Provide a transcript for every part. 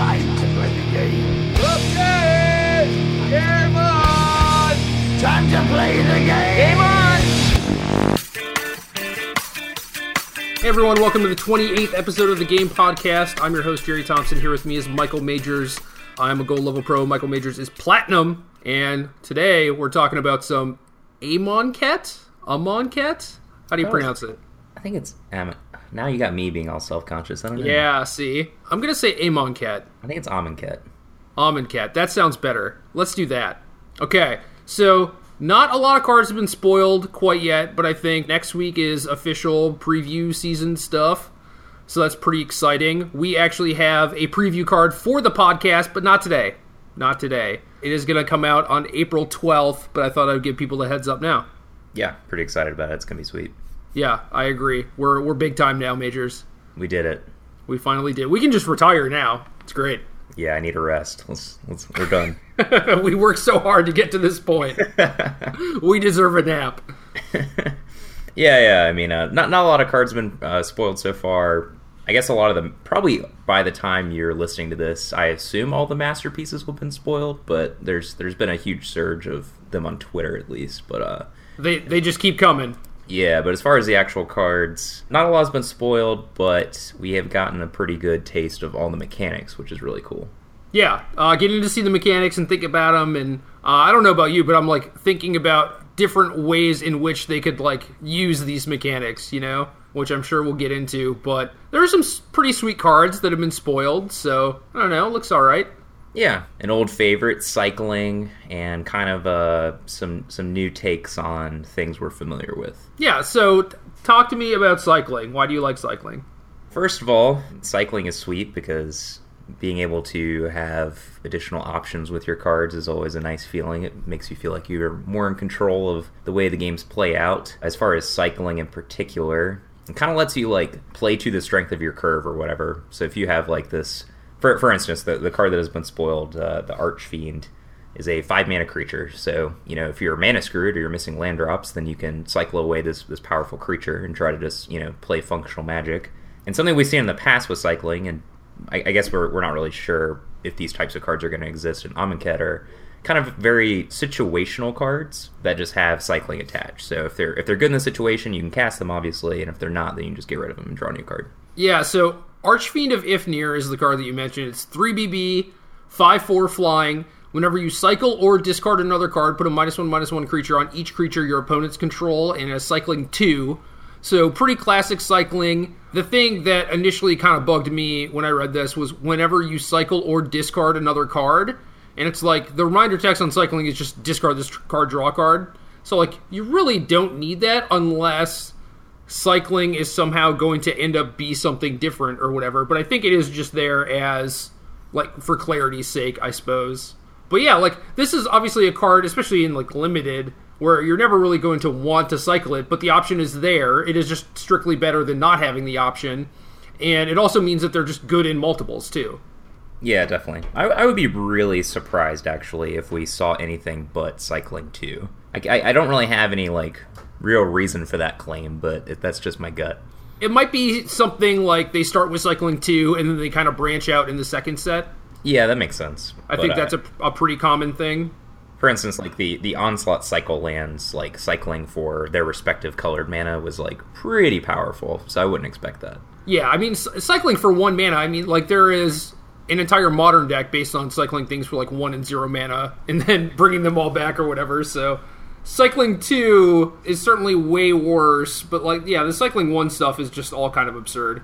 Time to play the game. Okay! Game on! Time to play the game. Game on! Hey everyone, welcome to the 28th episode of the Game Podcast. I'm your host, Jerry Thompson. Here with me is Michael Majors. I'm a gold level pro. Michael Majors is platinum. And today we're talking about some Amonkhet? Amonkhet? How do you pronounce it? I think it's um, now you got me being all self conscious. I don't know. Yeah, see? I'm going to say Amon Cat. I think it's Amonkhet. Cat. That sounds better. Let's do that. Okay, so not a lot of cards have been spoiled quite yet, but I think next week is official preview season stuff. So that's pretty exciting. We actually have a preview card for the podcast, but not today. Not today. It is going to come out on April 12th, but I thought I'd give people the heads up now. Yeah, pretty excited about it. It's gonna be sweet. Yeah, I agree. We're we're big time now, majors. We did it. We finally did. We can just retire now. It's great. Yeah, I need a rest. Let's let's we're done. we worked so hard to get to this point. we deserve a nap. yeah, yeah. I mean, uh, not not a lot of cards have been uh, spoiled so far. I guess a lot of them probably by the time you're listening to this, I assume all the masterpieces will have been spoiled. But there's there's been a huge surge of them on Twitter at least. But uh, They they just keep coming. Yeah, but as far as the actual cards, not a lot's been spoiled, but we have gotten a pretty good taste of all the mechanics, which is really cool. Yeah, uh, getting to see the mechanics and think about them, and uh, I don't know about you, but I'm like thinking about different ways in which they could like use these mechanics, you know, which I'm sure we'll get into. But there are some pretty sweet cards that have been spoiled, so I don't know, looks all right. Yeah, an old favorite, cycling, and kind of uh, some some new takes on things we're familiar with. Yeah, so t- talk to me about cycling. Why do you like cycling? First of all, cycling is sweet because being able to have additional options with your cards is always a nice feeling. It makes you feel like you're more in control of the way the games play out. As far as cycling in particular, it kind of lets you like play to the strength of your curve or whatever. So if you have like this, for for instance, the the card that has been spoiled, uh, the Archfiend, is a five mana creature. So you know if you're mana screwed or you're missing land drops, then you can cycle away this this powerful creature and try to just you know play functional magic. And something we've seen in the past with cycling, and I, I guess we're we're not really sure if these types of cards are going to exist in Amonkhet are kind of very situational cards that just have cycling attached. So if they're if they're good in the situation, you can cast them obviously, and if they're not, then you can just get rid of them and draw a new card. Yeah, so Archfiend of Ifnir is the card that you mentioned. It's 3 BB, 5 4 flying. Whenever you cycle or discard another card, put a minus 1 minus 1 creature on each creature your opponents control and a cycling 2. So, pretty classic cycling. The thing that initially kind of bugged me when I read this was whenever you cycle or discard another card, and it's like the reminder text on cycling is just discard this card, draw a card. So, like, you really don't need that unless cycling is somehow going to end up be something different or whatever but i think it is just there as like for clarity's sake i suppose but yeah like this is obviously a card especially in like limited where you're never really going to want to cycle it but the option is there it is just strictly better than not having the option and it also means that they're just good in multiples too Yeah, definitely. I, I would be really surprised actually if we saw anything but cycling too. I, I, I don't really have any like real reason for that claim, but it, that's just my gut. it might be something like they start with cycling 2 and then they kind of branch out in the second set Yeah, that makes sense. i think that's uh, a, a pretty common thing for instance, like the the onslaught cycle lands, like cycling for their respective colored mana was like pretty powerful. So I wouldn't expect that. Yeah, I mean, c- cycling for one mana. I mean, like there is an entire modern deck based on cycling things for like one and zero mana, and then bringing them all back or whatever. So, cycling two is certainly way worse. But like, yeah, the cycling one stuff is just all kind of absurd.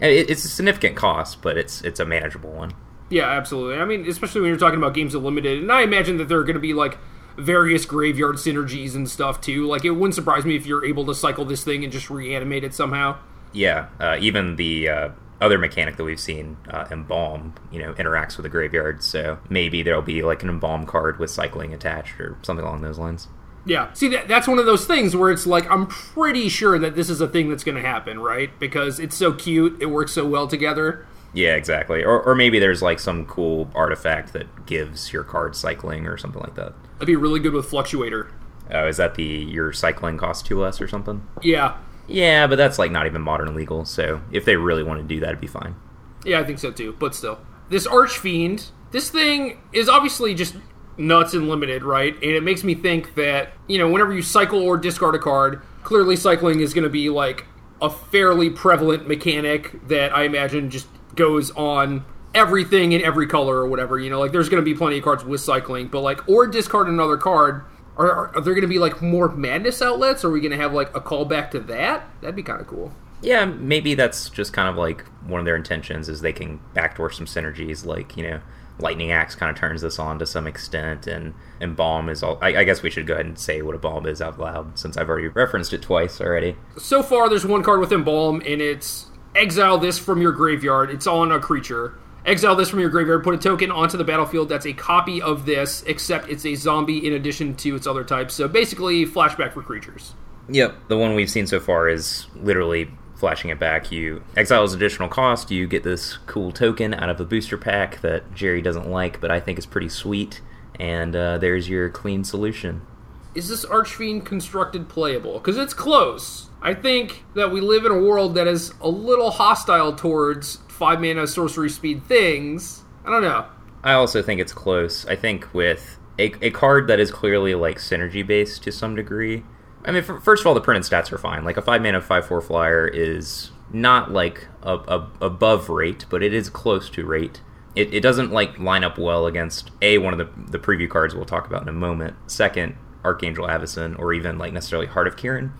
It's a significant cost, but it's it's a manageable one. Yeah, absolutely. I mean, especially when you're talking about games of limited, and I imagine that there are going to be like various graveyard synergies and stuff too. Like, it wouldn't surprise me if you're able to cycle this thing and just reanimate it somehow. Yeah, uh, even the uh, other mechanic that we've seen, uh, embalm, you know, interacts with the graveyard. So maybe there'll be like an embalm card with cycling attached or something along those lines. Yeah. See, that, that's one of those things where it's like, I'm pretty sure that this is a thing that's going to happen, right? Because it's so cute, it works so well together. Yeah, exactly. Or, or maybe there's like some cool artifact that gives your card cycling or something like that. That'd be really good with Fluctuator. Oh, is that the your cycling costs two less or something? Yeah. Yeah, but that's like not even modern legal. So if they really want to do that, it'd be fine. Yeah, I think so too, but still. this Archfiend, this thing is obviously just nuts and limited, right? And it makes me think that, you know, whenever you cycle or discard a card, clearly cycling is going to be like a fairly prevalent mechanic that I imagine just goes on everything in every color or whatever. You know, like there's going to be plenty of cards with cycling, but like, or discard another card. Are, are, are there going to be like more madness outlets? Are we going to have like a callback to that? That'd be kind of cool. Yeah, maybe that's just kind of like one of their intentions is they can backdoor some synergies, like you know, Lightning Axe kind of turns this on to some extent, and embalm is all. I, I guess we should go ahead and say what a Balm is out loud since I've already referenced it twice already. So far, there's one card with Embalm, and it's exile this from your graveyard. It's on a creature. Exile this from your graveyard, put a token onto the battlefield that's a copy of this, except it's a zombie in addition to its other types. So basically, flashback for creatures. Yep, the one we've seen so far is literally flashing it back. You exile as additional cost. You get this cool token out of the booster pack that Jerry doesn't like, but I think is pretty sweet. And uh, there's your clean solution. Is this Archfiend constructed playable? Because it's close. I think that we live in a world that is a little hostile towards five mana sorcery speed things. I don't know. I also think it's close. I think with a, a card that is clearly like synergy based to some degree. I mean, f- first of all, the printed stats are fine. Like a five mana five four flyer is not like a, a, above rate, but it is close to rate. It, it doesn't like line up well against a one of the the preview cards we'll talk about in a moment. Second, Archangel Avacyn, or even like necessarily Heart of Kieran.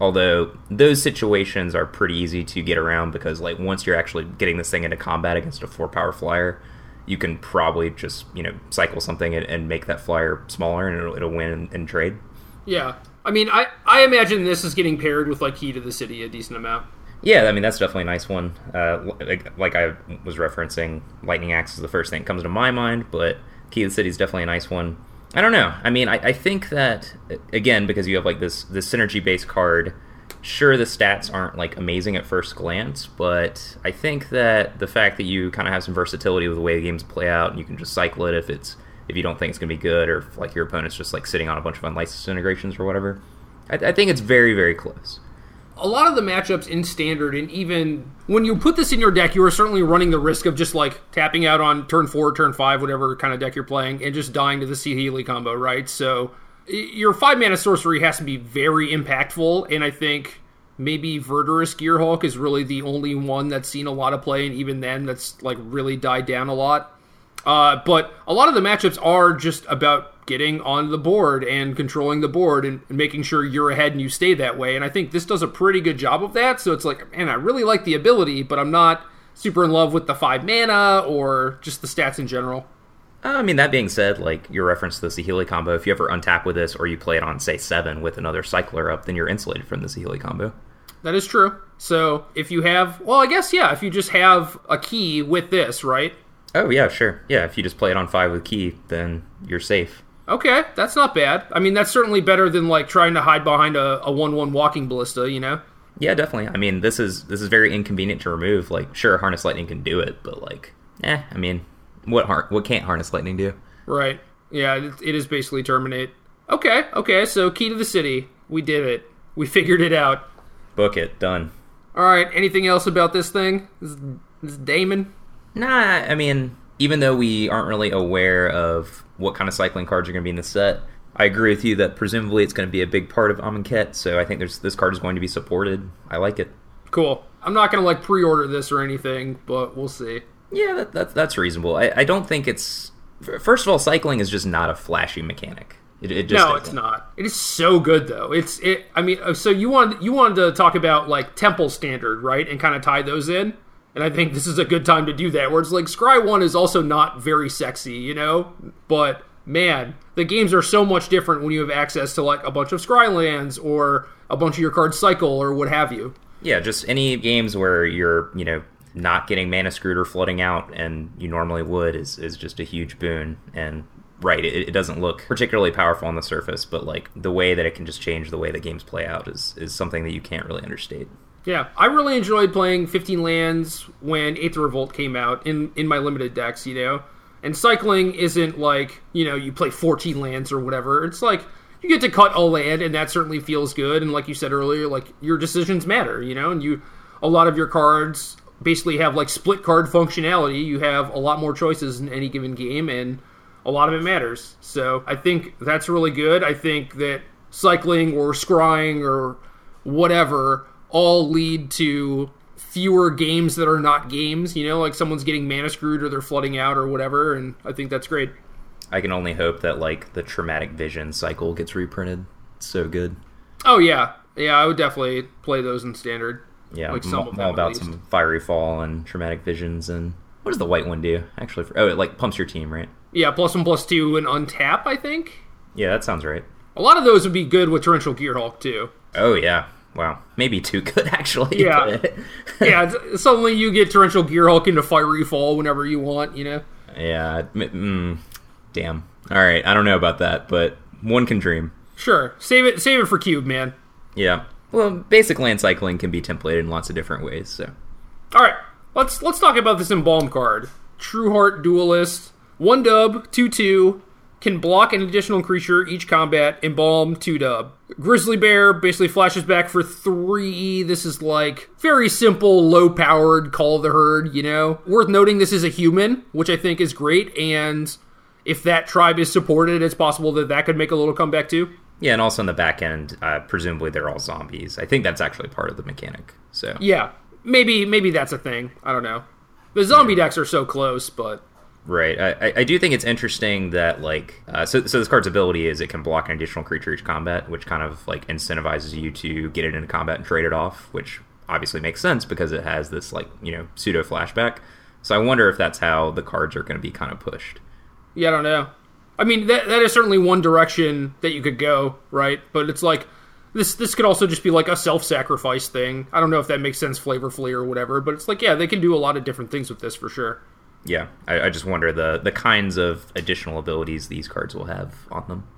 Although those situations are pretty easy to get around because like once you're actually getting this thing into combat against a four power flyer, you can probably just you know cycle something and, and make that flyer smaller and it'll, it'll win in, in trade. Yeah. I mean, I, I imagine this is getting paired with like Key to the City a decent amount. Yeah, I mean that's definitely a nice one. Uh, like, like I was referencing, Lightning Axe is the first thing that comes to my mind, but Key to the City is definitely a nice one. I don't know. I mean, I, I think that again because you have like this this synergy based card. Sure, the stats aren't like amazing at first glance, but I think that the fact that you kind of have some versatility with the way the games play out, and you can just cycle it if it's if you don't think it's going to be good, or if like your opponent's just like sitting on a bunch of unlicensed disintegrations or whatever. I, I think it's very very close a lot of the matchups in standard and even when you put this in your deck you are certainly running the risk of just like tapping out on turn four turn five whatever kind of deck you're playing and just dying to the Saheeli combo right so your five mana sorcery has to be very impactful and i think maybe verdurous gearhulk is really the only one that's seen a lot of play and even then that's like really died down a lot uh, but a lot of the matchups are just about getting on the board and controlling the board and, and, making sure you're ahead and you stay that way. And I think this does a pretty good job of that. So it's like, man, I really like the ability, but I'm not super in love with the five mana or just the stats in general. Uh, I mean, that being said, like your reference to the Saheeli combo, if you ever untap with this or you play it on, say, seven with another cycler up, then you're insulated from the Saheeli combo. That is true. So if you have, well, I guess, yeah, if you just have a key with this, right? Oh, yeah, sure. Yeah, if you just play it on five with key, then you're safe. Okay, that's not bad. I mean, that's certainly better than like trying to hide behind a, a one-one walking ballista. You know? Yeah, definitely. I mean, this is this is very inconvenient to remove. Like, sure, harness lightning can do it, but like, eh. I mean, what har- what can't harness lightning do? Right. Yeah, it, it is basically terminate. Okay. Okay. So key to the city. We did it. We figured it out. Book it. Done. All right. Anything else about this thing? This, this Daemon? Nah. I mean, even though we aren't really aware of what kind of cycling cards are going to be in the set. I agree with you that presumably it's going to be a big part of Amonkhet, so I think there's this card is going to be supported. I like it. Cool. I'm not going to like pre-order this or anything, but we'll see. Yeah, that, that that's reasonable. I, I don't think it's. First of all, cycling is just not a flashy mechanic. It, it no, isn't. it's not. It is so good though. It's it. I mean, uh, so you wanted you wanted to talk about like temple standard, right, and kind of tie those in. And I think this is a good time to do that. Where it's like Scry 1 is also not very sexy, you know? But man, the games are so much different when you have access to like a bunch of Scry lands or a bunch of your cards cycle or what have you. Yeah, just any games where you're, you know, not getting mana screwed or flooding out and you normally would is, is just a huge boon. And right, it, it, doesn't look particularly powerful on the surface, but like the way that it can just change the way the games play out is, is something that you can't really understate. Yeah, I really enjoyed playing 15 lands when Aether Revolt came out in in my limited decks, you know. And cycling isn't like, you know, you play 14 lands or whatever. It's like you get to cut a land and that certainly feels good and like you said earlier, like your decisions matter, you know, and you a lot of your cards basically have like split card functionality. You have a lot more choices in any given game, and a lot of it matters. So I think that's really good. I think that cycling or scrying or whatever all lead to fewer games that are not games. You know, like someone's getting mana screwed or they're flooding out or whatever, and I think that's great. I can only hope that like the traumatic vision cycle gets reprinted. It's so good. Oh yeah, yeah, I would definitely play those in standard. Yeah, Like some them, all about some fiery fall and traumatic visions and what does the white one do? Actually, for, oh, it like pumps your team, right? Yeah, plus one, plus two, and untap. I think Yeah, that sounds right. a lot of those would be good with torrential gear Gearhulk too. Oh yeah, wow, maybe too good actually. Yeah. Yeah, suddenly you get torrential Gearhulk into fiery fall whenever you want. You know. yeah. Mm, damn. All right, I don't know about that, but one can dream. Sure, save it, save it for cube, man. Yeah. Well, basic land cycling can be templated in lots of different ways. So All right, let's let's talk about this embalm card. Trueheart Duelist, one dub, two two, can block an additional creature each combat. Embalm two dub. Grizzly Bear basically flashes back for three. This is like very simple, low powered Call of the Herd. You know, worth noting this is a human, which I think is great. And if that tribe is supported, it's possible that that could make a little comeback too. yeah, and also in the back end, uh, presumably they're all zombies. I think that's actually part of the mechanic. So Yeah, maybe maybe that's a thing. I don't know. The zombie decks are so close, but Right. I, I- do think it's interesting that like uh, so so this card's ability is it can block an additional creature each combat, which kind of like incentivizes you to get it into combat and trade it off, which obviously makes sense because it has this like you know pseudo flashback. So I wonder if that's how the cards are going to be kind of pushed. Yeah, I don't know. I mean, that that is certainly one direction that you could go, right? But it's like this this could also just be like a self-sacrifice thing. I don't know if that makes sense flavorfully or whatever, but it's like yeah, they can do a lot of different things with this for sure. Yeah, I, I just wonder the the kinds of additional abilities these cards will have on them.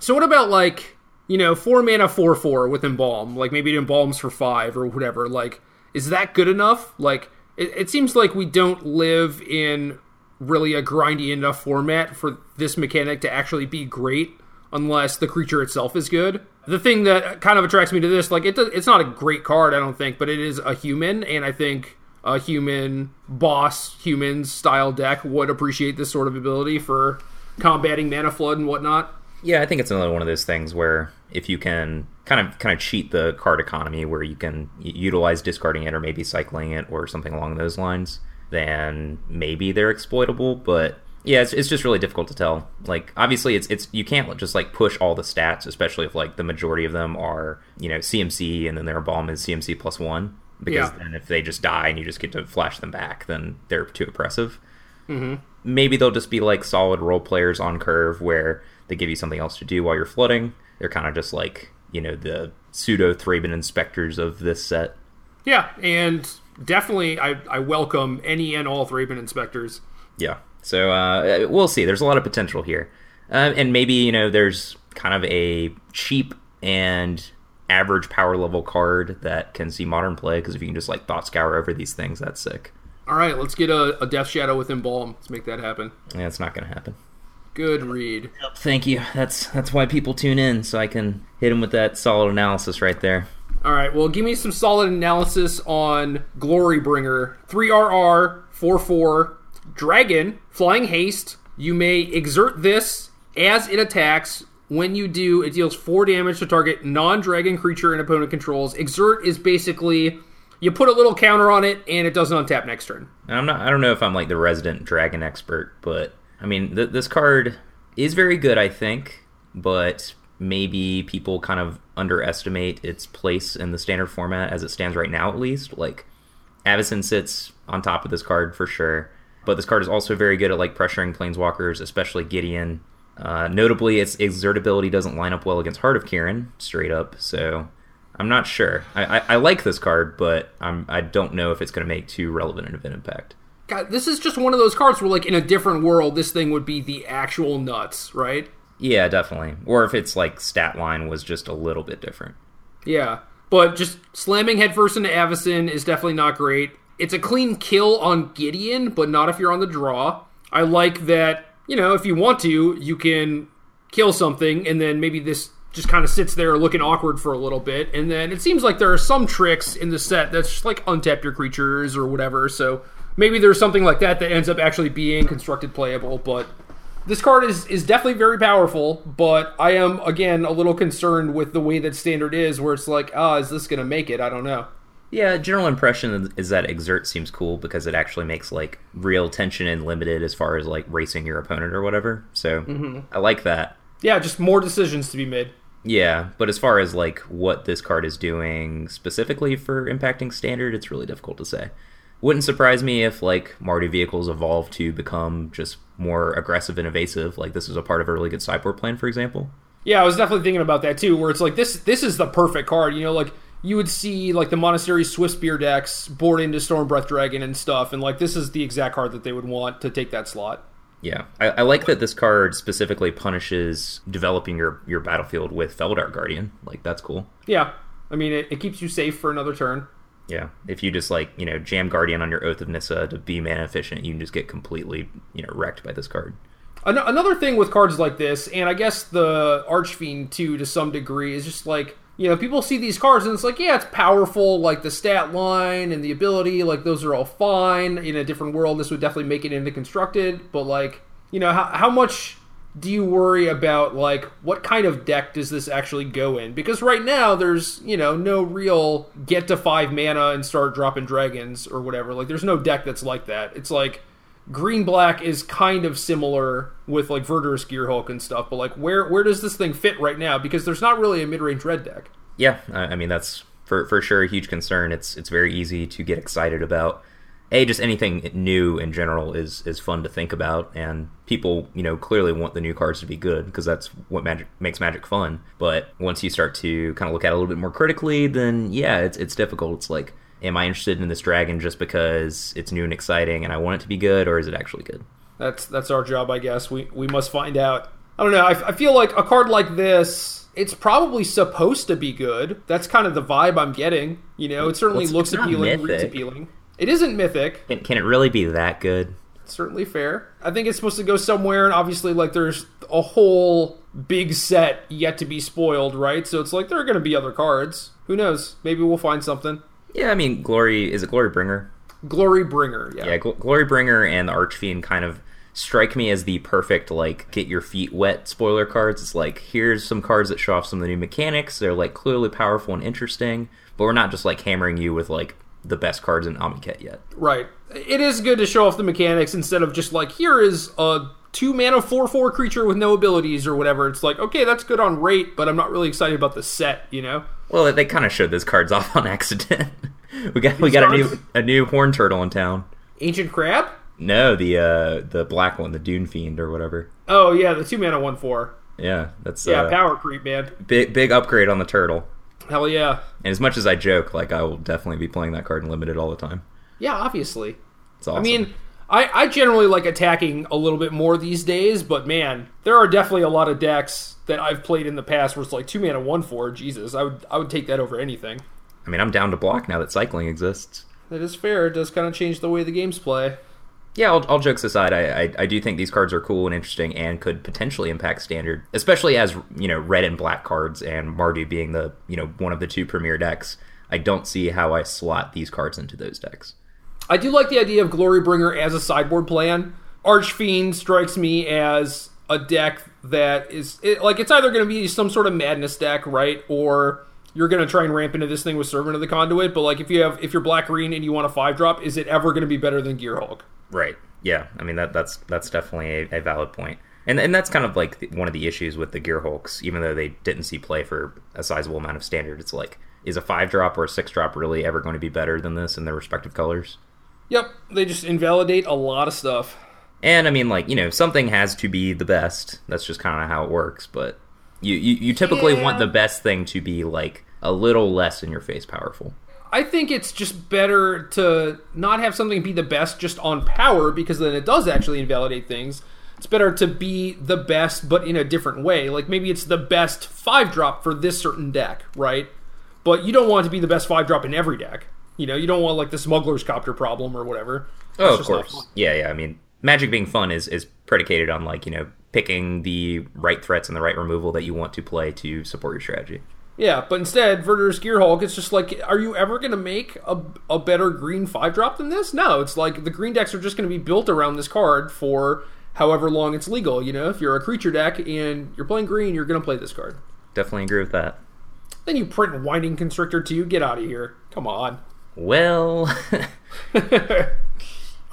So what about like, you know, 4 mana 4/4 with embalm, like maybe it embalms for 5 or whatever. Like is that good enough? Like it, it seems like we don't live in really a grindy enough format for this mechanic to actually be great unless the creature itself is good. The thing that kind of attracts me to this, like, it does, it's not a great card, I don't think, but it is a human, and I think a human boss humans style deck would appreciate this sort of ability for combating mana flood and whatnot. Yeah, I think it's another one of those things where if you can kind of kind of cheat the card economy, where you can utilize discarding it or maybe cycling it or something along those lines, then maybe they're exploitable. But yeah, it's, it's just really difficult to tell. Like obviously, it's it's you can't just like push all the stats, especially if like the majority of them are you know CMC and then their bomb is CMC plus one. Because Yeah. then if they just die and you just get to flash them back, then they're too oppressive maybe they'll just be like solid role players on curve where they give you something else to do while you're flooding. They're kind of just like, you know, the pseudo Thraben inspectors of this set. Yeah, and definitely I, I welcome any and all Thraben inspectors. Yeah. So uh, we'll see. There's a lot of potential here. Um, and maybe, you know, there's kind of a cheap and average power level card that can see modern play because if you can just like thought scour over these things, that's sick. All right, let's get a, a Death Shadow with Embalm. Let's make that happen. Yeah, it's not going to happen. Good read. Thank you. That's that's why people tune in so I can hit them with that solid analysis right there. All right, well, give me some solid analysis on Glorybringer. 3RR, 4 4, Dragon, Flying Haste. You may exert this as it attacks. When you do, it deals 4 damage to target non dragon creature and opponent controls. Exert is basically you put a little counter on it and it doesn't untap next turn. I'm not. I don't know if I'm like the resident dragon expert, but I mean, th- this card is very good. I think, but maybe people kind of underestimate its place in the standard format as it stands right now. At least, like Avacyn sits on top of this card for sure. But this card is also very good at like pressuring planeswalkers, especially Gideon. Uh, notably, its exertability doesn't line up well against Heart of Kieran, straight up. So I'm not sure. I, I, I like this card, but I'm I don't know if it's going to make too relevant of an impact. God, this is just one of those cards where, like, in a different world, this thing would be the actual nuts, right? Yeah, definitely. Or if its like stat line was just a little bit different. Yeah. But just slamming headfirst into Avacyn is definitely not great. It's a clean kill on Gideon, but not if you're on the draw. I like that, you know, if you want to, you can kill something and then maybe this just kind of sits there looking awkward for a little bit, and then it seems like there are some tricks in the set that's just like untap your creatures or whatever. So maybe there's something like that that ends up actually being constructed playable, but this card is is definitely very powerful, but I am again a little concerned with the way that standard is, where it's like, ah, is this going to make it? I don't know. Yeah, general impression is that exert seems cool because it actually makes like real tension and limited as far as like racing your opponent or whatever. So mm-hmm. I like that. Yeah, just more decisions to be made. Yeah, but as far as like what this card is doing specifically for impacting standard, it's really difficult to say. Wouldn't surprise me if like Mardu vehicles evolve to become just more aggressive and evasive. Like this is a part of a really good sideboard plan, for example. Yeah, I was definitely thinking about that too. Where it's like this this is the perfect card. You know, like you would see like the Monastery Spear decks board into Stormbreath Dragon and stuff, and like this is the exact card that they would want to take that slot. Yeah, I, I like that this card specifically punishes developing your your battlefield with Felidar Guardian. Like that's cool. Yeah, I mean it, it keeps you safe for another turn. Yeah, if you just like you know jam Guardian on your Oath of Nissa to be mana efficient, you can just get completely you know wrecked by this card. An- another thing with cards like this, and I guess the Archfiend too, to some degree, is just like you know people see these cards and it's like yeah, it's powerful, like the stat line and the ability, like those are all fine. In a different world, this would definitely make it into constructed, but like you know how how much do you worry about like what kind of deck does this actually go in? Because right now there's you know no real get to five mana and start dropping dragons or whatever. Like there's no deck that's like that. It's like green black is kind of similar with like Verdurous Gearhulk and stuff, but like where where does this thing fit right now? Because there's not really a mid range red deck. Yeah, I mean that's for for sure a huge concern. It's it's very easy to get excited about. A just anything new in general is is fun to think about, and people you know clearly want the new cards to be good because that's what magic makes magic fun. But once you start to kind of look at it a little bit more critically, then yeah, it's it's difficult. It's like, am I interested in this dragon just because it's new and exciting and I want it to be good, or is it actually good? That's that's our job, I guess. We we must find out. I don't know. I, I feel like a card like this, it's probably supposed to be good. That's kind of the vibe I'm getting. You know, it certainly Well, looks appealing, reads appealing. It isn't mythic. Can, can it really be that good? certainly fair. I think it's supposed to go somewhere, and obviously, like, there's a whole big set yet to be spoiled, right? So it's like there are going to be other cards. Who knows? Maybe we'll find something. Yeah, I mean, Glory is it Glorybringer? Glory Bringer, yeah. Yeah, Gl- Glorybringer and the Archfiend kind of strike me as the perfect like get your feet wet spoiler cards. It's like here's some cards that show off some of the new mechanics. They're like clearly powerful and interesting, but we're not just like hammering you with like the best cards in Amonkhet yet. Right. It is good to show off the mechanics instead of just like here is a two mana four four creature with no abilities or whatever. It's like okay, that's good on rate, but I'm not really excited about the set. You know. Well, they kind of showed those cards off on accident. we got we got a new a new horn turtle in town. Ancient Crab. No, the uh the black one, the Dune Fiend or whatever. Oh yeah, the two mana one four. Yeah, that's Yeah, uh, power creep, man. big big upgrade on the turtle. Hell yeah. And as much as I joke, like I will definitely be playing that card in limited all the time. Yeah, obviously. It's awesome. I mean, I, I generally like attacking a little bit more these days, but man, there are definitely a lot of decks that I've played in the past where it's like two mana one four. Jesus, I would I would take that over anything. I mean, I'm down to block now that cycling exists. That is fair. It does kind of change the way the games play. Yeah, all, all jokes aside, I, I I do think these cards are cool and interesting and could potentially impact standard, especially as you know red and black cards and Mardu being the you know one of the two premier decks. I don't see how I slot these cards into those decks. I do like the idea of Glorybringer as a sideboard plan. Archfiend strikes me as a deck that is it, like it's either going to be some sort of madness deck, right, or you're going to try and ramp into this thing with Servant of the Conduit. But like if you have if you're black green and you want a five drop, is it ever going to be better than Gearhulk? Right. Yeah. I mean that that's that's definitely a, a valid point. And and that's kind of like the- one of the issues with the Gearhulks, even though they didn't see play for a sizable amount of standard. It's like, is a five drop or a six drop really ever going to be better than this in their respective colors? Yep, they just invalidate a lot of stuff. And I mean, like you know, something has to be the best. That's just kind of how it works. But you you, you typically Yeah. want the best thing to be like a little less in your face powerful. I think it's just better to not have something be the best just on power because then it does actually invalidate things. It's better to be the best but in a different way. Like maybe it's the best 5 drop for this certain deck, right? But you don't want it to be the best 5 drop in every deck. You know, you don't want like the smuggler's copter problem or whatever. Oh, of course. Yeah, yeah. I mean, Magic being fun is is predicated on like you know picking the right threats and the right removal that you want to play to support your strategy. Yeah, but instead, Verdurous Gearhulk, it's just like, are you ever going to make a, a better green 5 drop than this? No, it's like the green decks are just going to be built around this card for however long it's legal. You know, if you're a creature deck and you're playing green, you're going to play this card. Definitely agree with that. Then you print Winding Constrictor too. Get out of here. Come on. Well,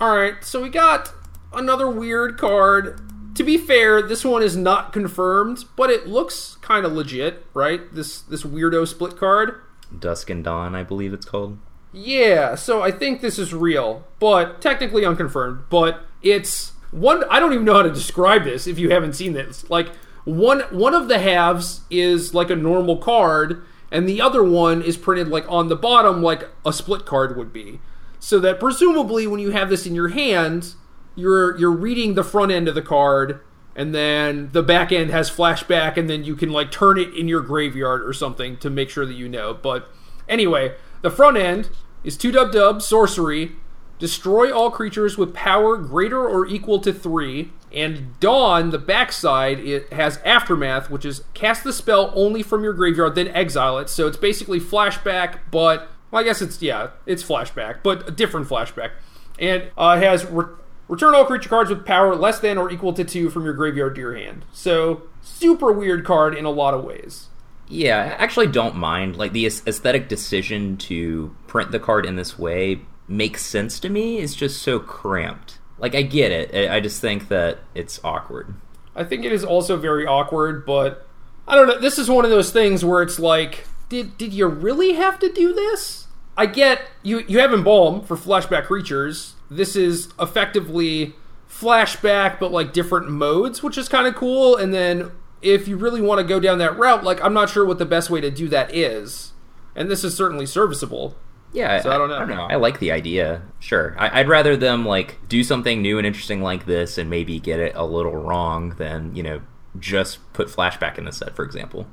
All right, so we got another weird card. To be fair, this one is not confirmed, but it looks kind of legit, right? This this weirdo split card. Dusk and Dawn, I believe it's called. Yeah, so I think this is real, but technically unconfirmed. But it's one. I don't even know how to describe this. If you haven't seen this, like one one of the halves is like a normal card, and the other one is printed like on the bottom, like a split card would be. So that presumably, when you have this in your hand, you're you're reading the front end of the card, and then the back end has flashback, and then you can like turn it in your graveyard or something to make sure that you know. But anyway, the front end is two dub dub sorcery, destroy all creatures with power greater or equal to three. And Dawn, the backside, it has aftermath, which is cast the spell only from your graveyard, then exile it. So it's basically flashback, but well, I guess it's yeah, it's flashback, but a different flashback. And uh, has re- return all creature cards with power less than or equal to two from your graveyard to your hand. So super weird card in a lot of ways. Yeah, I actually don't mind. Like the aesthetic decision to print the card in this way makes sense to me. It's just so cramped. Like I get it. I just think that it's awkward. I think it is also very awkward, but I don't know. This is one of those things where it's like, did did you really have to do this? I get you. You have embalm for flashback creatures. This is effectively flashback, but like different modes, which is kind of cool. And then if you really want to go down that route, like I'm not sure what the best way to do that is. And this is certainly serviceable. Yeah, So I don't know. I don't know. I like the idea. Sure, I, I'd rather them like do something new and interesting like this, and maybe get it a little wrong than you know just put flashback in the set, for example.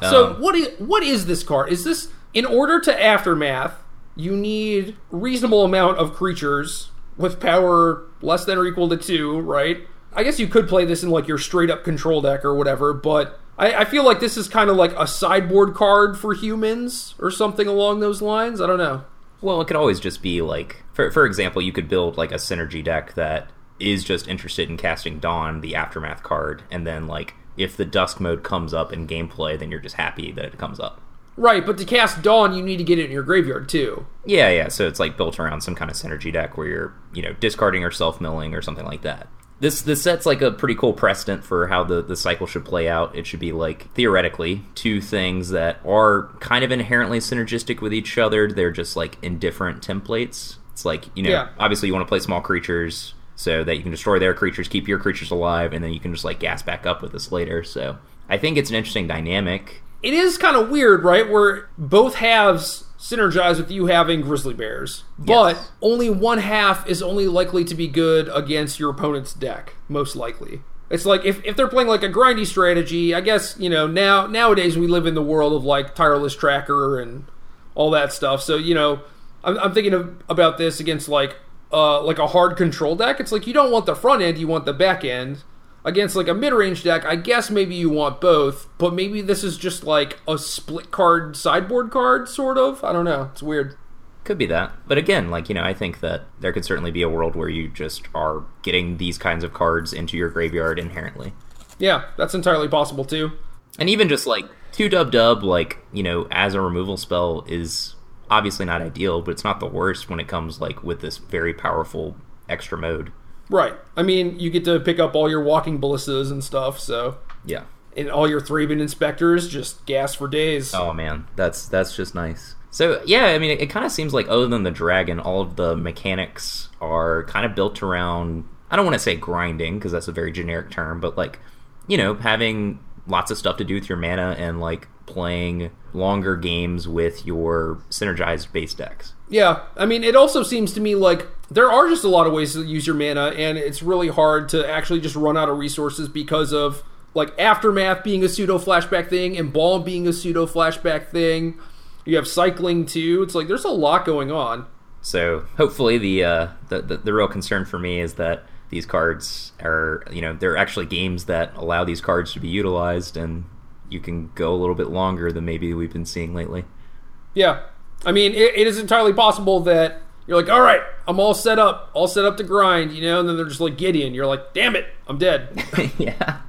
So Um, what is what is this card? Is this in order to aftermath? You need reasonable amount of creatures with power less than or equal to two, right? I guess you could play this in like your straight up control deck or whatever, but I, I feel like this is kind of like a sideboard card for humans or something along those lines. I don't know. Well, it could always just be like, for for example, you could build like a synergy deck that is just interested in casting Dawn, the aftermath card, and then like if the dusk mode comes up in gameplay, then you're just happy that it comes up. Right, but to cast Dawn, you need to get it in your graveyard too. Yeah, yeah. So it's like built around some kind of synergy deck where you're, you know, discarding or self milling or something like that. This this set's like a pretty cool precedent for how the, the cycle should play out. It should be like theoretically two things that are kind of inherently synergistic with each other. They're just like in different templates. It's like, you know, Yeah. obviously you want to play small creatures so that you can destroy their creatures, keep your creatures alive, and then you can just like gas back up with this later. So I think it's an interesting dynamic. It is kind of weird, right? Where both halves synergize with you having grizzly bears, but Yes. only one half is only likely to be good against your opponent's deck, most likely. It's like if, if they're playing like a grindy strategy, I guess, you know, now nowadays we live in the world of like tireless tracker and all that stuff. So, you know, I'm, I'm thinking of, about this against like uh like a hard control deck. It's like you don't want the front end, you want the back end. Against like a mid-range deck, I guess maybe you want both, but maybe this is just like a split card sideboard card sort of. I don't know. It's weird. Could be that. But again, like, you know, I think that there could certainly be a world where you just are getting these kinds of cards into your graveyard inherently. Yeah, that's entirely possible too. And even just like two dub dub, like, you know, as a removal spell is obviously not ideal, but it's not the worst when it comes like with this very powerful extra mode. Right. I mean, you get to pick up all your walking ballistas and stuff, so Yeah. and all your Thraben inspectors just gas for days. Oh man, that's that's just nice. So yeah, I mean, it, it kind of seems like other than the dragon, all of the mechanics are kind of built around. I don't want to say grinding because that's a very generic term, but like you know, having lots of stuff to do with your mana and like playing longer games with your synergized base decks. Yeah, I mean, it also seems to me like there are just a lot of ways to use your mana, and it's really hard to actually just run out of resources because of like aftermath being a pseudo flashback thing, embalm being a pseudo flashback thing. You have cycling too. It's like there's a lot going on. So hopefully the, uh, the the the real concern for me is that these cards are, you know, they're actually games that allow these cards to be utilized, and you can go a little bit longer than maybe we've been seeing lately. Yeah. I mean, it, it is entirely possible that you're like, all right, I'm all set up, all set up to grind, you know, and then they're just like Gideon. You're like, damn it, I'm dead. yeah.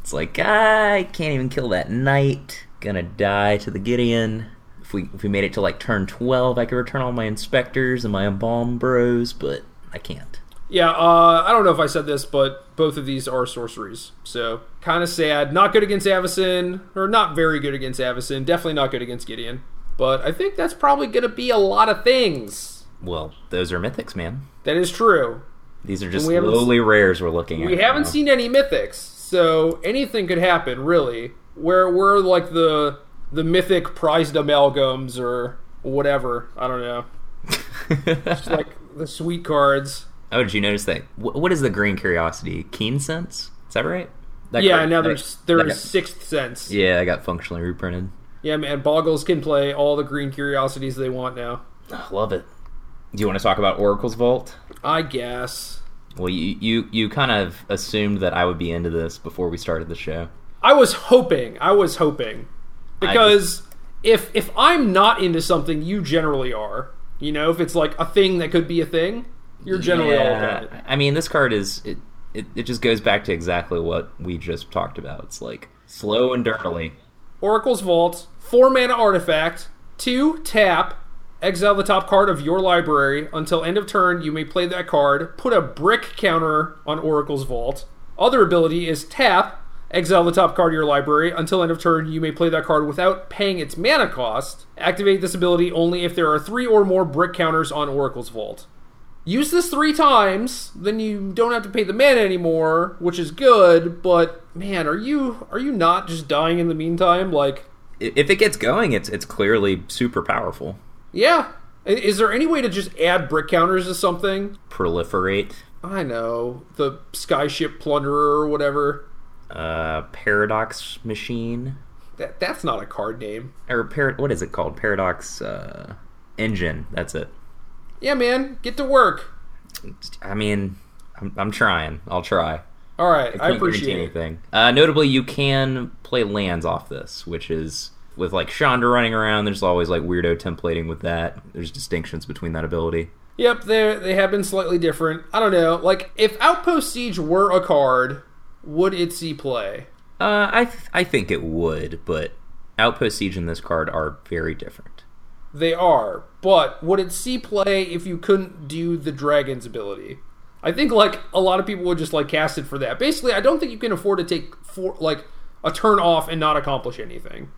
It's like, I can't even kill that knight. Gonna die to the Gideon. If we if we made it to like turn 12, I could return all my inspectors and my embalm bros, but I can't. Yeah, uh, I don't know if I said this, but both of these are sorceries. So, kind of sad. Not good against Avacyn, or not very good against Avacyn. Definitely not good against Gideon. But I think that's probably going to be a lot of things. Well, those are mythics, man. That is true. These are just we lowly rares we're looking at. We haven't now. seen any mythics, so anything could happen, really. Where we're like the the mythic prized amalgams or whatever. I don't know. It's like the sweet cards. oh, did you notice that? What is the green curiosity? Keen sense? Is that right? That yeah, card- now there's there's sixth sense. yeah, I got functionally reprinted. Yeah, man, Boggles can play all the green curiosities they want now. I Love it. Do you want to talk about Oracle's Vault? I guess. Well, you, you you kind of assumed that I would be into this before we started the show. I was hoping. I was hoping. Because if if I'm not into something, you generally are. You know, if it's like a thing that could be a thing, you're generally all about it. I mean, this card is it, it. It just goes back to exactly what we just talked about. It's like slow and dirtily. Oracle's Vault, four mana artifact, two tap, exile the top card of your library. Until end of turn, you may play that card. Put a brick counter on Oracle's Vault. Other ability is tap, exile the top card of your library. Until end of turn, you may play that card without paying its mana cost. Activate this ability only if there are three or more brick counters on Oracle's Vault. Use this three times, then you don't have to pay the mana anymore, which is good. But man, are you are you not just dying in the meantime? Like, If it gets going, it's it's clearly super powerful. Yeah. Is there any way to just add brick counters to something? Proliferate, I know the skyship plunderer or whatever. uh, paradox machine, That that's not a card name. or par- what is it called? Paradox uh, engine. That's it. Yeah, man, get to work. I mean, I'm, I'm trying. I'll try. All right, I, can't appreciate anything. Uh, notably, you can play lands off this, which is with like Chandra running around. There's always like weirdo templating with that. There's distinctions between that ability. Yep, they they have been slightly different. I don't know. Like, if Outpost Siege were a card, would it see play? Uh, I th- I think it would, but Outpost Siege and this card are very different. They are, but would it see play if you couldn't do the dragon's ability? I think like a lot of people would just like cast it for that. Basically, I don't think you can afford to take four like a turn off and not accomplish anything.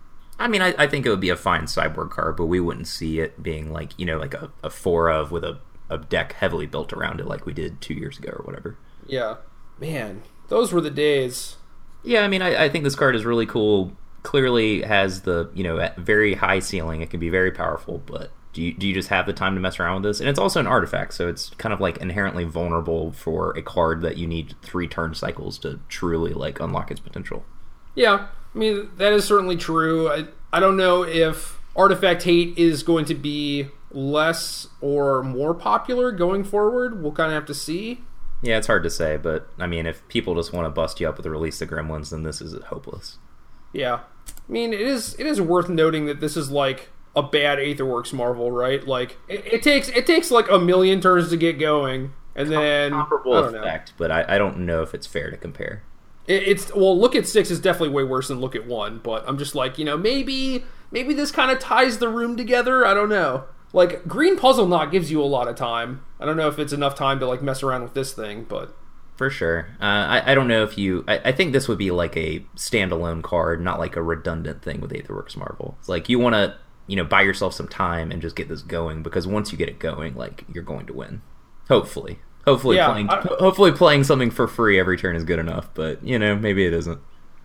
I mean, I, I think it would be a fine sideboard card, but we wouldn't see it being like you know like a, a four of with a, a deck heavily built around it like we did two years ago or whatever. Yeah, man, those were the days. Yeah, I mean, I, I think this card is really cool. Clearly has the you know very high ceiling. It can be very powerful, but do you do you just have the time to mess around with this? And it's also an artifact, so it's kind of like inherently vulnerable for a card that you need three turn cycles to truly like unlock its potential. Yeah, I mean that is certainly true. I I don't know if artifact hate is going to be less or more popular going forward. We'll kind of have to see. Yeah, it's hard to say, but I mean, if people just want to bust you up with the release of Gremlins, then this is hopeless. Yeah, I mean it is it is worth noting that this is like a bad Aetherworks Marvel, right? Like it, it takes it takes like a million turns to get going, and then Comparable don't know. effect, but I, I don't know if it's fair to compare. It, it's well, look at six is definitely way worse than look at one, but I'm just like you know maybe maybe this kind of ties the room together. I don't know. Like green puzzle knot gives you a lot of time. I don't know if it's enough time to like mess around with this thing, but For sure. Uh, I, I don't know if you. I, I think this would be like a standalone card, not like a redundant thing with Aetherworks Marvel. It's like you want to, you know, buy yourself some time and just get this going because once you get it going, like you're going to win. Hopefully, hopefully Yeah, playing, hopefully playing something for free every turn is good enough. But you know, maybe it isn't.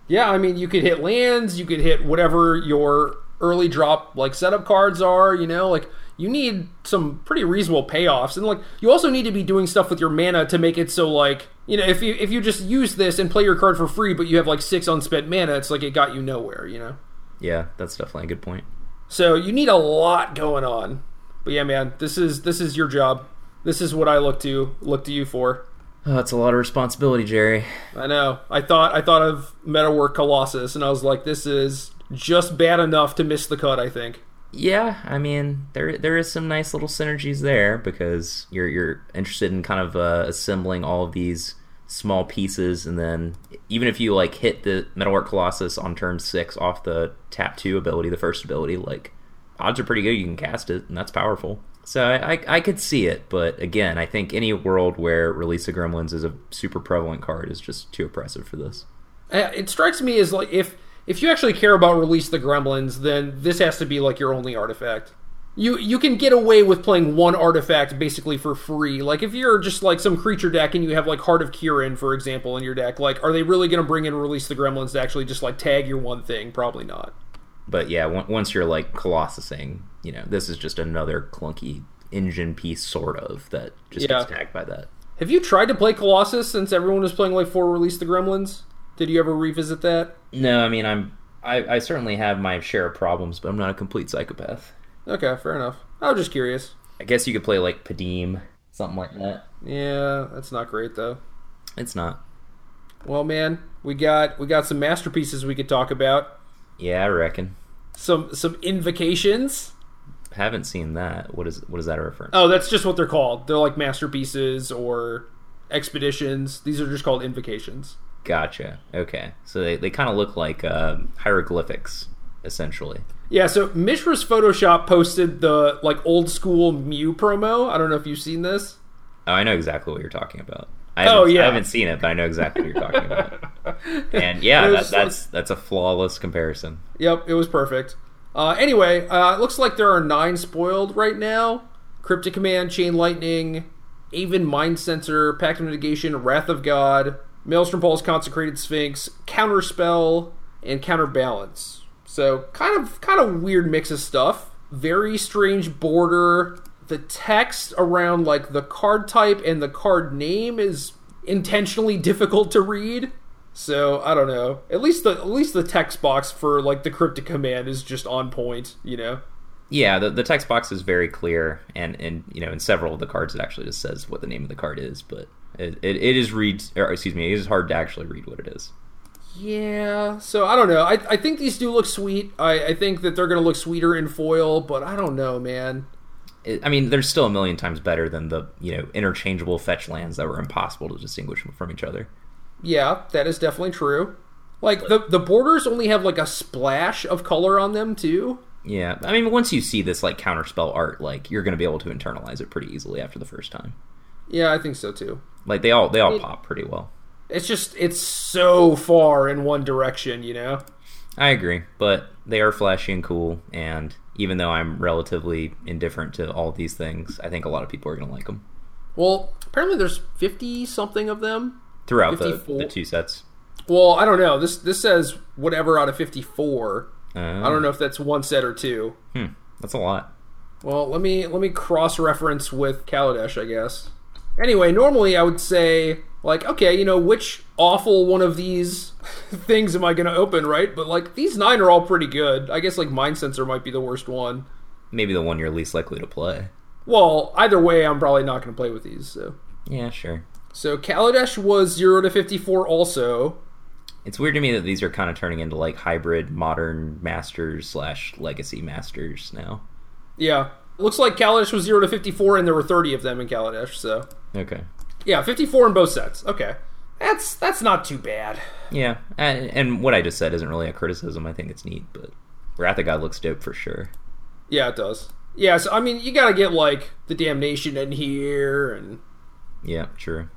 yeah, I mean you could hit lands, you could hit whatever your early drop like setup cards are. You know, like you need some pretty reasonable payoffs, and like you also need to be doing stuff with your mana to make it so like you know if you if you just use this and play your card for free, but you have like six unspent mana, it's like it got you nowhere. You know. Yeah, that's definitely a good point. So you need a lot going on. But yeah, man, this is this is your job. This is what I look to look to you for. Oh, that's a lot of responsibility, Jerry. I know. I thought I thought of Metalwork Colossus, and I was like, this is just bad enough to miss the cut. I think. Yeah, I mean there there is some nice little synergies there because you're you're interested in kind of uh, assembling all of these small pieces, and then even if you like hit the Metalwork Colossus on turn six off the tap two ability, the first ability, like odds are pretty good you can cast it, and that's powerful. So I, I, I could see it, but again, I think any world where Release of Gremlins is a super prevalent card is just too oppressive for this. Uh, It strikes me as like if if you actually care about release the gremlins, then this has to be like your only artifact. You you can get away with playing one artifact basically for free. Like if you're just like some creature deck and you have like Heart of Kiran, for example, in your deck, like are they really going to bring in release the gremlins to actually just like tag your one thing? Probably not. But yeah, on- once you're like Colossusing, you know, this is just another clunky engine piece, sort of, that just Yeah. gets tagged by that. Have you tried to play Colossus since everyone was playing like for release the gremlins? Did you ever revisit that? No, I mean, I'm. I, I certainly have my share of problems, but I'm not a complete psychopath. Okay, fair enough. I was just curious. I guess you could play like Padeem, something like that. Yeah, that's not great though. It's not. Well, man, we got we got some masterpieces we could talk about. Yeah, I reckon. Some some invocations. Haven't seen that. What is what is that a reference? Oh, that's just what they're called. They're like masterpieces or expeditions. These are just called invocations. Gotcha. Okay, so they, they kind of look like uh, hieroglyphics, essentially. Yeah, so Mishra's Photoshop posted the like old school Mew promo. I don't know if you've seen this. Oh, I know exactly what you're talking about. I Oh, haven't, yeah. I haven't seen it, but I know exactly what you're talking about. And yeah, that, that's that's a flawless comparison. Yep, it was perfect. Uh, anyway, uh, it looks like there are nine spoiled right now: Cryptic Command, Chain Lightning, Aven Mindcensor, Pact of Mitigation, Wrath of God, Maelstrom Pulse, Consecrated Sphinx, Counterspell, and Counterbalance. So kind of kind of weird mix of stuff. Very strange border. The text around like the card type and the card name is intentionally difficult to read. So I don't know. At least the at least the text box for like the cryptic command is just on point. You know. Yeah, the, the text box is very clear, and, and you know in several of the cards it actually just says what the name of the card is, but it, it, it is read or excuse me, it is hard to actually read what it is. Yeah. So I don't know. I I think these do look sweet. I I think that they're gonna look sweeter in foil, but I don't know, man. It, I mean, they're still a million times better than the you know interchangeable fetch lands that were impossible to distinguish from each other. Yeah, that is definitely true. Like the the borders only have like a splash of color on them too. Yeah, I mean, once you see this like counterspell art, like you're going to be able to internalize it pretty easily after the first time. Yeah, I think so too. Like they all they all It- pop pretty well. It's just it's so far in one direction, you know. I agree, but they are flashy and cool, and even though I'm relatively indifferent to all these things, I think a lot of people are going to like them Well, apparently there's fifty something of them. throughout the, the two sets. Well, I don't know. This this says whatever out of fifty four. Uh, I don't know if that's one set or two. Hmm, that's a lot. Well, let me let me cross reference with Kaladesh, I guess. Anyway, normally I would say like, okay, you know, which awful one of these things am I going to open, right? But like these nine are all pretty good. I guess like Mindcensor might be the worst one. Maybe the one you're least likely to play. Well, either way, I'm probably not going to play with these. So, Yeah, sure. so Kaladesh was zero to fifty four also. It's weird to me that these are kind of turning into like hybrid modern masters slash legacy masters now. Yeah, looks like Kaladesh was zero to fifty four, and there were thirty of them in Kaladesh. So, Okay. Yeah, fifty four in both sets. Okay, that's that's not too bad. Yeah, and, and what I just said isn't really a criticism. I think it's neat, but Wrath of God looks dope for sure. Yeah, it does. Yeah, so I mean, you gotta get like the damnation in here, and Yeah, true.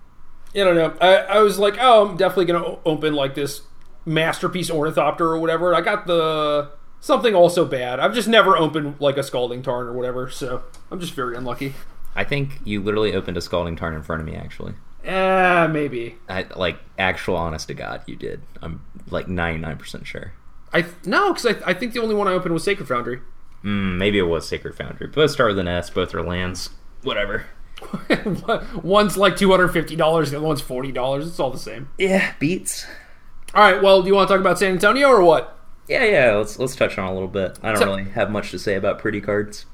I don't know. I, I was like, oh, I'm definitely gonna open like this masterpiece ornithopter or whatever. I got the something also bad. I've just never opened like a scalding tarn or whatever, so I'm just very unlucky. I think you literally opened a scalding tarn in front of me. Actually, Ah, maybe. I, like actual honest to God, you did. I'm like 99 percent sure. I no, because I, I think the only one I opened was Sacred Foundry. Mm, maybe it was Sacred Foundry. Both start with an S. Both are lands. Whatever. One's like two hundred fifty dollars, the other one's forty dollars. It's all the same. Yeah, beats. All right. Well, do you want to talk about San Antonio or what? Yeah, yeah. Let's let's touch on it a little bit. I don't So- really have much to say about pretty cards.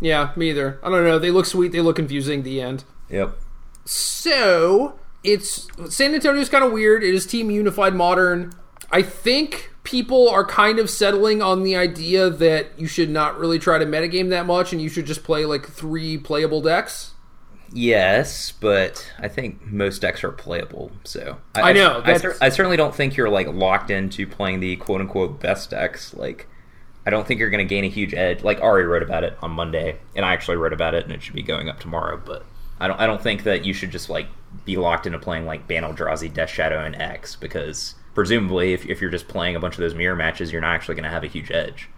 Yeah, me either. I don't know. They look sweet. They look confusing. The end. Yep. So it's San Antonio's kind of weird. It is Team Unified Modern. I think people are kind of settling on the idea that you should not really try to metagame that much and you should just play like three playable decks. Yes, but I think most decks are playable. So I know, I, cer- I certainly don't think you're like locked into playing the quote unquote best decks. Like, I don't think you're going to gain a huge edge. Like Ari wrote about it on Monday, and I actually wrote about it, and it should be going up tomorrow. But I don't. I don't think that you should just like be locked into playing like Bant Eldrazi, Death Shadow, and X because presumably, if, if you're just playing a bunch of those mirror matches, you're not actually going to have a huge edge.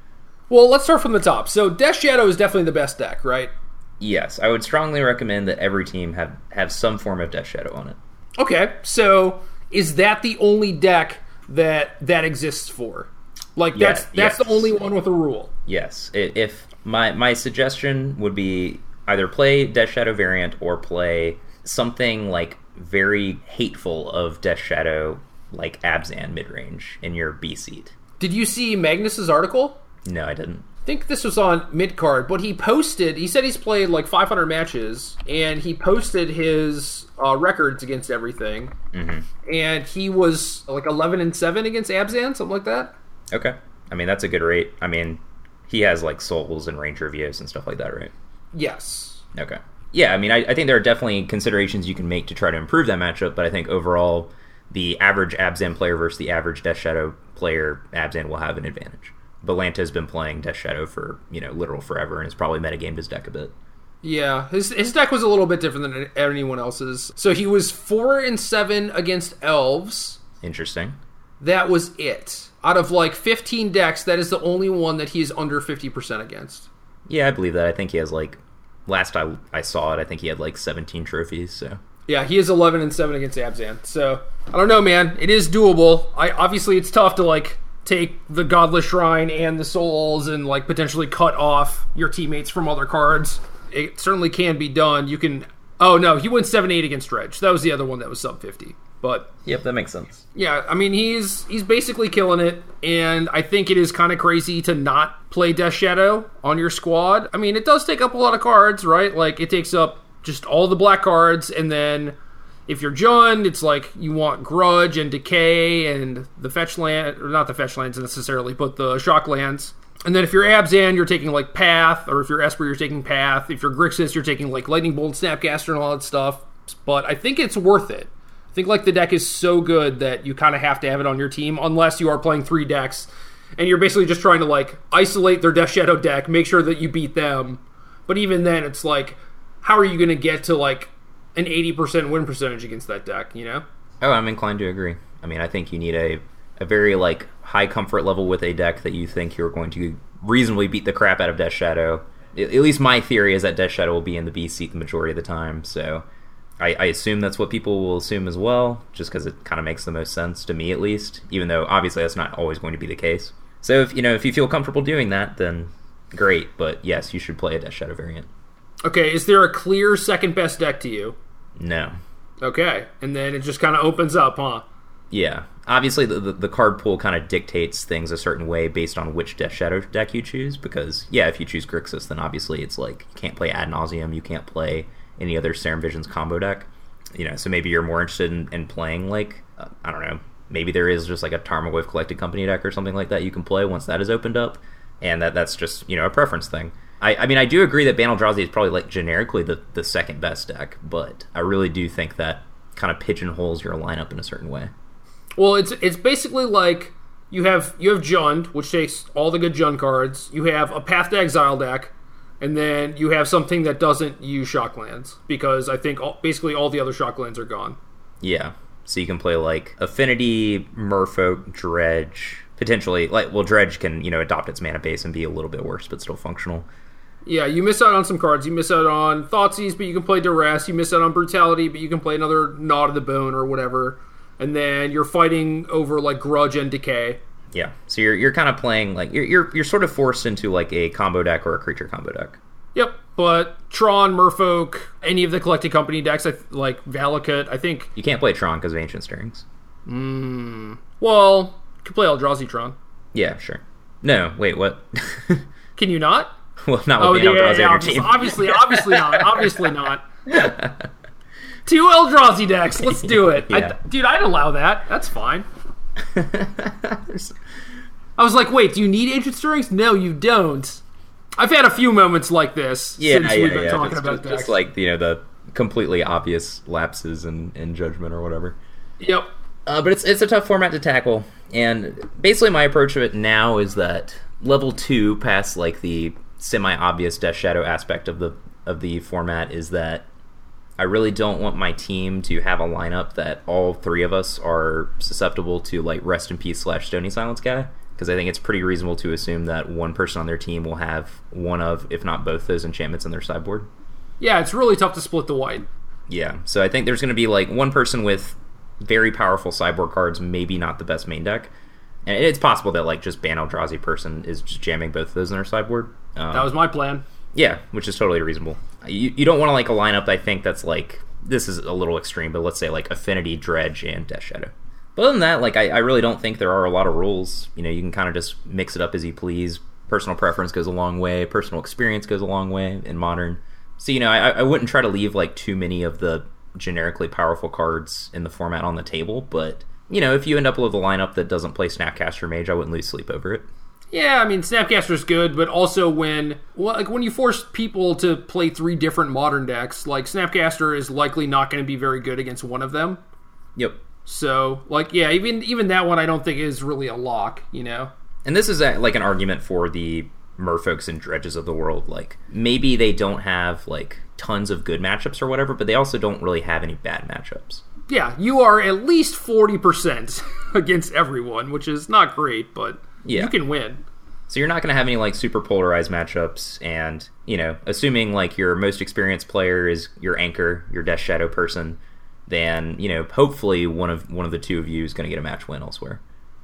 Well, let's start from the top. So Death Shadow is definitely the best deck, right? Yes, I would strongly recommend that every team have have some form of Death Shadow on it. Okay, so is that the only deck that that exists for? Like that's Yeah, that's the yes. only one with a rule. Yes, if my my suggestion would be either play Death Shadow variant or play something like very hateful of Death Shadow, like Abzan mid range in your B seat. Did you see Magnus's article? No, I didn't. I think this was on midcard, but he posted. He said he's played like 500 matches, and he posted his uh, records against everything. Mm-hmm. And he was like 11 and seven against Abzan, something like that. Okay, I mean that's a good rate. I mean, he has like souls and range reviews and stuff like that, right? Yes. Okay. Yeah, I mean, I, I think there are definitely considerations you can make to try to improve that matchup, but I think overall, the average Abzan player versus the average Death Shadow player, Abzan will have an advantage. Belanta has been playing Death Shadow for, you know, literal forever and has probably metagamed his deck a bit. Yeah, his his deck was a little bit different than anyone else's. So he was four and seven against elves. Interesting. That was it. Out of like 15 decks, that is the only one that he's under 50% against. Yeah, I believe that. I think he has, like, last I, I saw it, I think he had, like, 17 trophies, so. Yeah, he is 11 and 7 against Abzan. So, I don't know, man. It is doable. I obviously it's tough to like take the godless shrine and the souls and like potentially cut off your teammates from other cards. It certainly can be done. You can Oh no, he went 7-8 against Dredge. That was the other one that was sub 50. But Yep, that makes sense. yeah, I mean he's he's basically killing it, and I think it is kind of crazy to not play Death Shadow on your squad. I mean, it does take up a lot of cards, right? Like it takes up just all the black cards, and then if you're Jund, it's like you want Grudge and Decay and the fetch land, or not the fetch lands necessarily, but the shock lands. And then if you're Abzan, you're taking like Path, or if you're Esper, you're taking Path. If you're Grixis, you're taking like Lightning Bolt, Snapcaster, and all that stuff. But I think it's worth it. Think like the deck is so good that you kind of have to have it on your team unless you are playing three decks and you're basically just trying to like isolate their Death Shadow deck, make sure that you beat them. But even then, it's like, how are you going to get to like an 80% win percentage against that deck, you know? Oh, I'm inclined to agree. I mean, I think you need a, a very like high comfort level with a deck that you think you're going to reasonably beat the crap out of Death Shadow. At least my theory is that Death Shadow will be in the B seat the majority of the time. So I, I assume that's what people will assume as well, just because it kind of makes the most sense to me at least. Even though obviously that's not always going to be the case. So if you know if you feel comfortable doing that, then great. But yes, you should play a Death Shadow variant. Okay, is there a clear second best deck to you? No, Okay, and then it just kind of opens up, huh? Yeah. Obviously, the, the, the card pool kind of dictates things a certain way based on which Death Shadow deck you choose. Because, yeah, if you choose Grixis, then obviously it's like you can't play Ad Nauseam, you can't play any other Serum Visions combo deck. You know, so maybe you're more interested in, in playing, like, uh, I don't know, maybe there is just like a Tarmogoyf Collected Company deck or something like that you can play once that is opened up. And that that's just, you know, a preference thing. I, I mean, I do agree that Bant Eldrazi is probably like generically the, the second best deck, but I really do think that kind of pigeonholes your lineup in a certain way. Well, it's it's basically like you have you have Jund, which takes all the good Jund cards. You have a Path to Exile deck, and then you have something that doesn't use Shocklands because I think all, basically all the other Shocklands are gone. Yeah. So you can play like Affinity, Merfolk, Dredge, potentially like well Dredge can, you know, adopt its mana base and be a little bit worse but still functional. Yeah, you miss out on some cards. You miss out on Thoughtseize, but you can play Duress. You miss out on Brutality, but you can play another Nod of the Bone or whatever. And then you're fighting over like Grudge and Decay. Yeah. So you're you're kind of playing like you're you're you're sort of forced into like a combo deck or a creature combo deck. Yep, but Tron, Merfolk, any of the collected company decks, like Valakut, I think. You can't play Tron because of Ancient Stirrings. Mm. Well, you can play Eldrazi Tron. Yeah, sure. No, wait, what? Can you not? well, not Oh, with yeah, Bant Eldrazi yeah, on your obviously, team. obviously, obviously not. Obviously not. Two Eldrazi decks. Let's do it. Yeah. I, dude, I'd allow that. That's fine. I was like, wait, do you need ancient stirrings? No, you don't. I've had a few moments like this yeah, since yeah, we've been yeah. talking about just, just like you know the completely obvious lapses in, in judgment or whatever. yep. Uh, but it's it's a tough format to tackle, and basically my approach of it now is that level two, past like the semi-obvious Death Shadow aspect of the of the format, is that I really don't want my team to have a lineup that all three of us are susceptible to like Rest in Peace slash Stony Silence guy, because I think it's pretty reasonable to assume that one person on their team will have one of, if not both, those enchantments in their sideboard. Yeah, it's really tough to split the white. Yeah, so I think there's going to be like one person with very powerful sideboard cards, maybe not the best main deck, and it's possible that like just Bant Eldrazi person is just jamming both of those in their sideboard. Um, That was my plan. yeah, which is totally reasonable. You, you don't want to like a lineup. I think that's like this is a little extreme, but let's say like Affinity, Dredge, and Death Shadow. But other than that, like I, I really don't think there are a lot of rules. You know, you can kind of just mix it up as you please. Personal preference goes a long way. Personal experience goes a long way in modern. So you know, I, I wouldn't try to leave like too many of the generically powerful cards in the format on the table. But you know, if you end up with a lineup that doesn't play Snapcaster Mage, I wouldn't lose sleep over it. Yeah, I mean Snapcaster's good, but also when well, like when you force people to play three different modern decks, like Snapcaster is likely not going to be very good against one of them. Yep. So, like, yeah, even even that one I don't think is really a lock. You know. And this is a, like an argument for the merfolks and dredges of the world. Like maybe they don't have like tons of good matchups or whatever, but they also don't really have any bad matchups. Yeah, you are at least forty percent against everyone, which is not great, but Yeah. you can win. So you're not going to have any like super polarized matchups, and you know, assuming like your most experienced player is your anchor, your Death Shadow person, then you know, hopefully one of one of the two of you is going to get a match win elsewhere.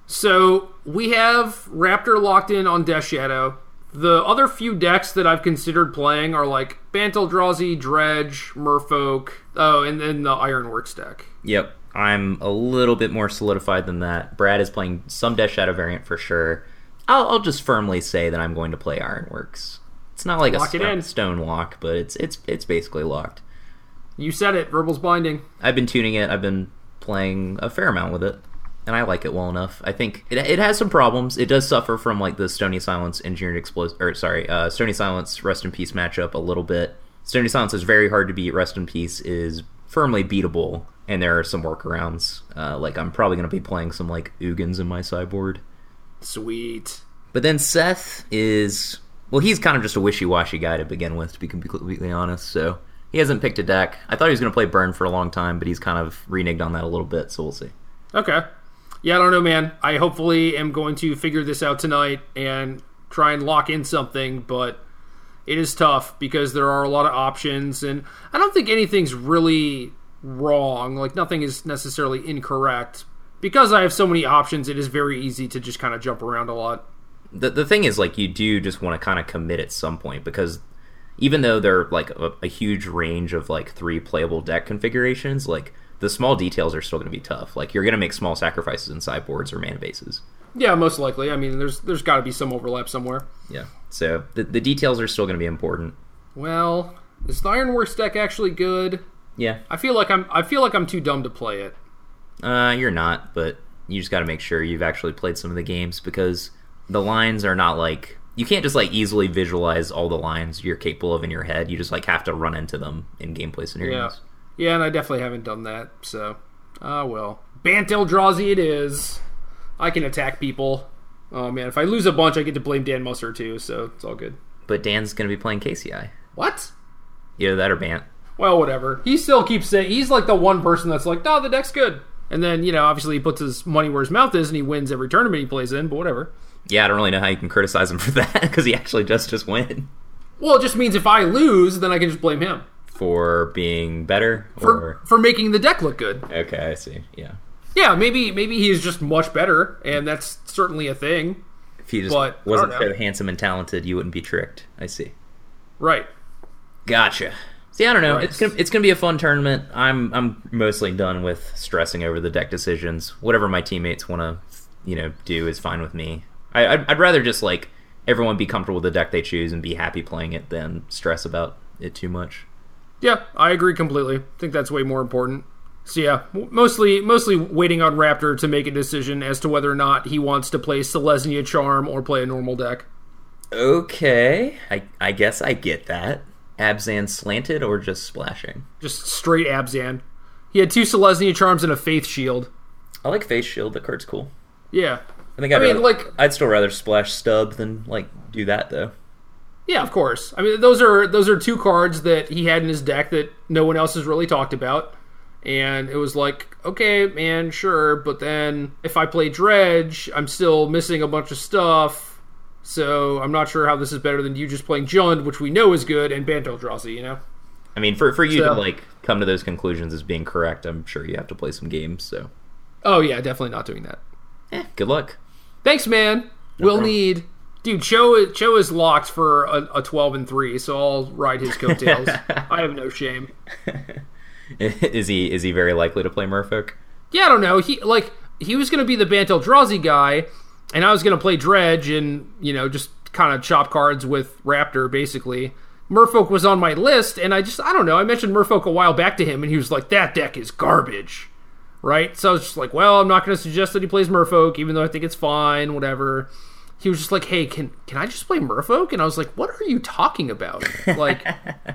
So we have Raptor locked in on Death Shadow. The other few decks that I've considered playing are like Bant Eldrazi, Dredge, Merfolk, oh, and then the Ironworks deck. Yep. I'm a little bit more solidified than that. Brad is playing some Death Shadow variant for sure. I'll, I'll just firmly say that I'm going to play Ironworks. It's not like Lock a sto- stone lock, but it's it's it's basically locked. You said it, Verbal's binding. I've been tuning it. I've been playing a fair amount with it, and I like it well enough. I think it, it has some problems. It does suffer from like the Stony Silence Engineered Explosive, or sorry, uh, Stony Silence Rest in Peace matchup a little bit. Stony Silence is very hard to beat. Rest in Peace is firmly beatable, and there are some workarounds. Uh, like I'm probably going to be playing some like Ugins in my sideboard. Sweet. But then Seth is well, he's kind of just a wishy-washy guy to begin with, to be completely honest. So he hasn't picked a deck. I thought he was going to play Burn for a long time, but he's kind of reneged on that a little bit. So we'll see. Okay. Yeah, I don't know, man. I hopefully am going to figure this out tonight and try and lock in something, but it is tough because there are a lot of options, and I don't think anything's really wrong. Like, nothing is necessarily incorrect. Because I have so many options, it is very easy to just kind of jump around a lot. The the thing is, like, you do just want to kind of commit at some point because even though they're like a, a huge range of like three playable deck configurations, like the small details are still going to be tough. Like you're going to make small sacrifices in sideboards or mana bases. Yeah, most likely. I mean, there's there's got to be some overlap somewhere. Yeah. So the, the details are still going to be important. Well, is the Ironworks deck actually good? Yeah. I feel like I'm I feel like I'm too dumb to play it. Uh, you're not, but you just got to make sure you've actually played some of the games because the lines are not like you can't just like easily visualize all the lines you're capable of in your head. You just like have to run into them in gameplay scenarios. Yeah. Yeah, and I definitely haven't done that, so ah well. Bant Eldrazi it is. I can attack people. Oh man, if I lose a bunch I get to blame Dan Musser too, so it's all good. But Dan's going to be playing KCI. What? Either that or Bant. Well, whatever. He still keeps saying he's like the one person that's like, no, the deck's good. And then, you know, obviously he puts his money where his mouth is and he wins every tournament he plays in, but whatever. Yeah, I don't really know how you can criticize him for that because he actually just just win Well, it just means if I lose, then I can just blame him for being better. for Or for making the deck look good. okay, I see. Yeah, Yeah, maybe maybe he is just much better, and that's certainly a thing. if he just But, wasn't so handsome and talented, you wouldn't be tricked. I see. Right. Gotcha. See, I don't know. Right. It's gonna it's gonna be a fun tournament. I'm I'm mostly done with stressing over the deck decisions. Whatever my teammates want to, you know, do is fine with me. I, I'd, I'd rather just like everyone be comfortable with the deck they choose and be happy playing it than stress about it too much. Yeah, I agree completely. I think that's way more important. So yeah, mostly mostly waiting on Raptor to make a decision as to whether or not he wants to play Selesnya Charm or play a normal deck. Okay, I I guess I get that. Abzan slanted or just splashing? Just straight Abzan. He had two Selesnya Charms and a Faith Shield. I like Faith shield. That card's cool. Yeah. I think I I'd mean, rather- like- I'd still rather splash stub than like do that though. Yeah, of course. I mean, those are those are two cards that he had in his deck that no one else has really talked about. And it was like, okay, man, sure, but then if I play Dredge, I'm still missing a bunch of stuff. So I'm not sure how this is better than you just playing Jund, which we know is good, and Banto Eldrazi, you know? I mean, for for you So- to like come to those conclusions as being correct, I'm sure you have to play some games. So, Oh yeah, definitely not doing that. eh, good luck. Thanks, man. we'll problem. need dude. Cho Cho is locked for a, a twelve and three, so I'll ride his coattails. I have no shame. is he is he very likely to play Merfolk? Yeah, I don't know. He like he was gonna be the Bant Eldrazi guy, and I was gonna play Dredge and you know just kind of chop cards with Raptor basically. Merfolk was on my list, and I just I don't know. I mentioned Merfolk a while back to him, and he was like, "That deck is garbage." Right? So I was just like, "Well, I'm not going to suggest that he plays Merfolk, even though I think it's fine, whatever." He was just like, "Hey, can can I just play Merfolk?" And I was like, "What are you talking about?" Like,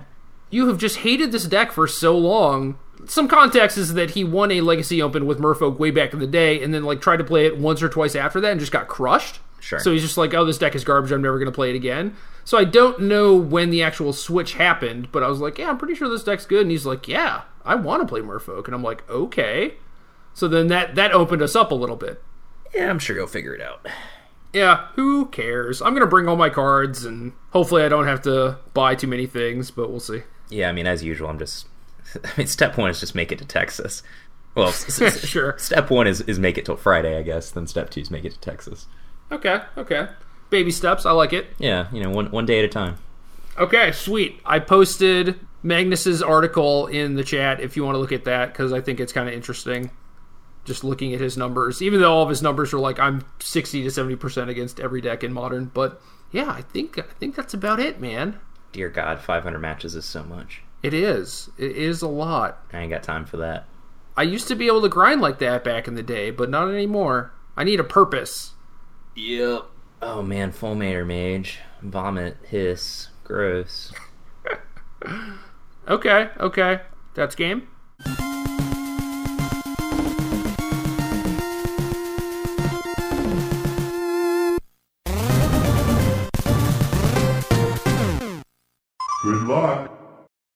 you have just hated this deck for so long. Some context is that he won a Legacy Open with Merfolk way back in the day, and then like tried to play it once or twice after that, and just got crushed. Sure. So he's just like, "Oh, this deck is garbage. I'm never going to play it again." So I don't know when the actual switch happened, but I was like, "Yeah, I'm pretty sure this deck's good." And he's like, "Yeah, I want to play Merfolk," and I'm like, "Okay." So then that that opened us up a little bit. Yeah, I'm sure you'll figure it out. Yeah, who cares? I'm gonna bring all my cards, and hopefully I don't have to buy too many things, but we'll see. Yeah, I mean, as usual, I'm just. I mean, step one is just make it to Texas. Well, Sure. Step one is, is make it till Friday, I guess. Then step two is make it to Texas. Okay, okay. Baby steps, I like it. Yeah, you know, one one day at a time. Okay, sweet. I posted Magnus's article in the chat if you want to look at that because I think it's kind of interesting. Just looking at his numbers, even though all of his numbers are like I'm sixty to seventy percent against every deck in modern, but yeah, I think I think that's about it, man. Dear God, 500 matches is so much. It is. It is a lot. I ain't got time for that. I used to be able to grind like that back in the day, but not anymore. I need a purpose. Yep. Oh man, Fulminator Mage. Vomit, hiss, gross. Okay, okay. That's game. Good luck.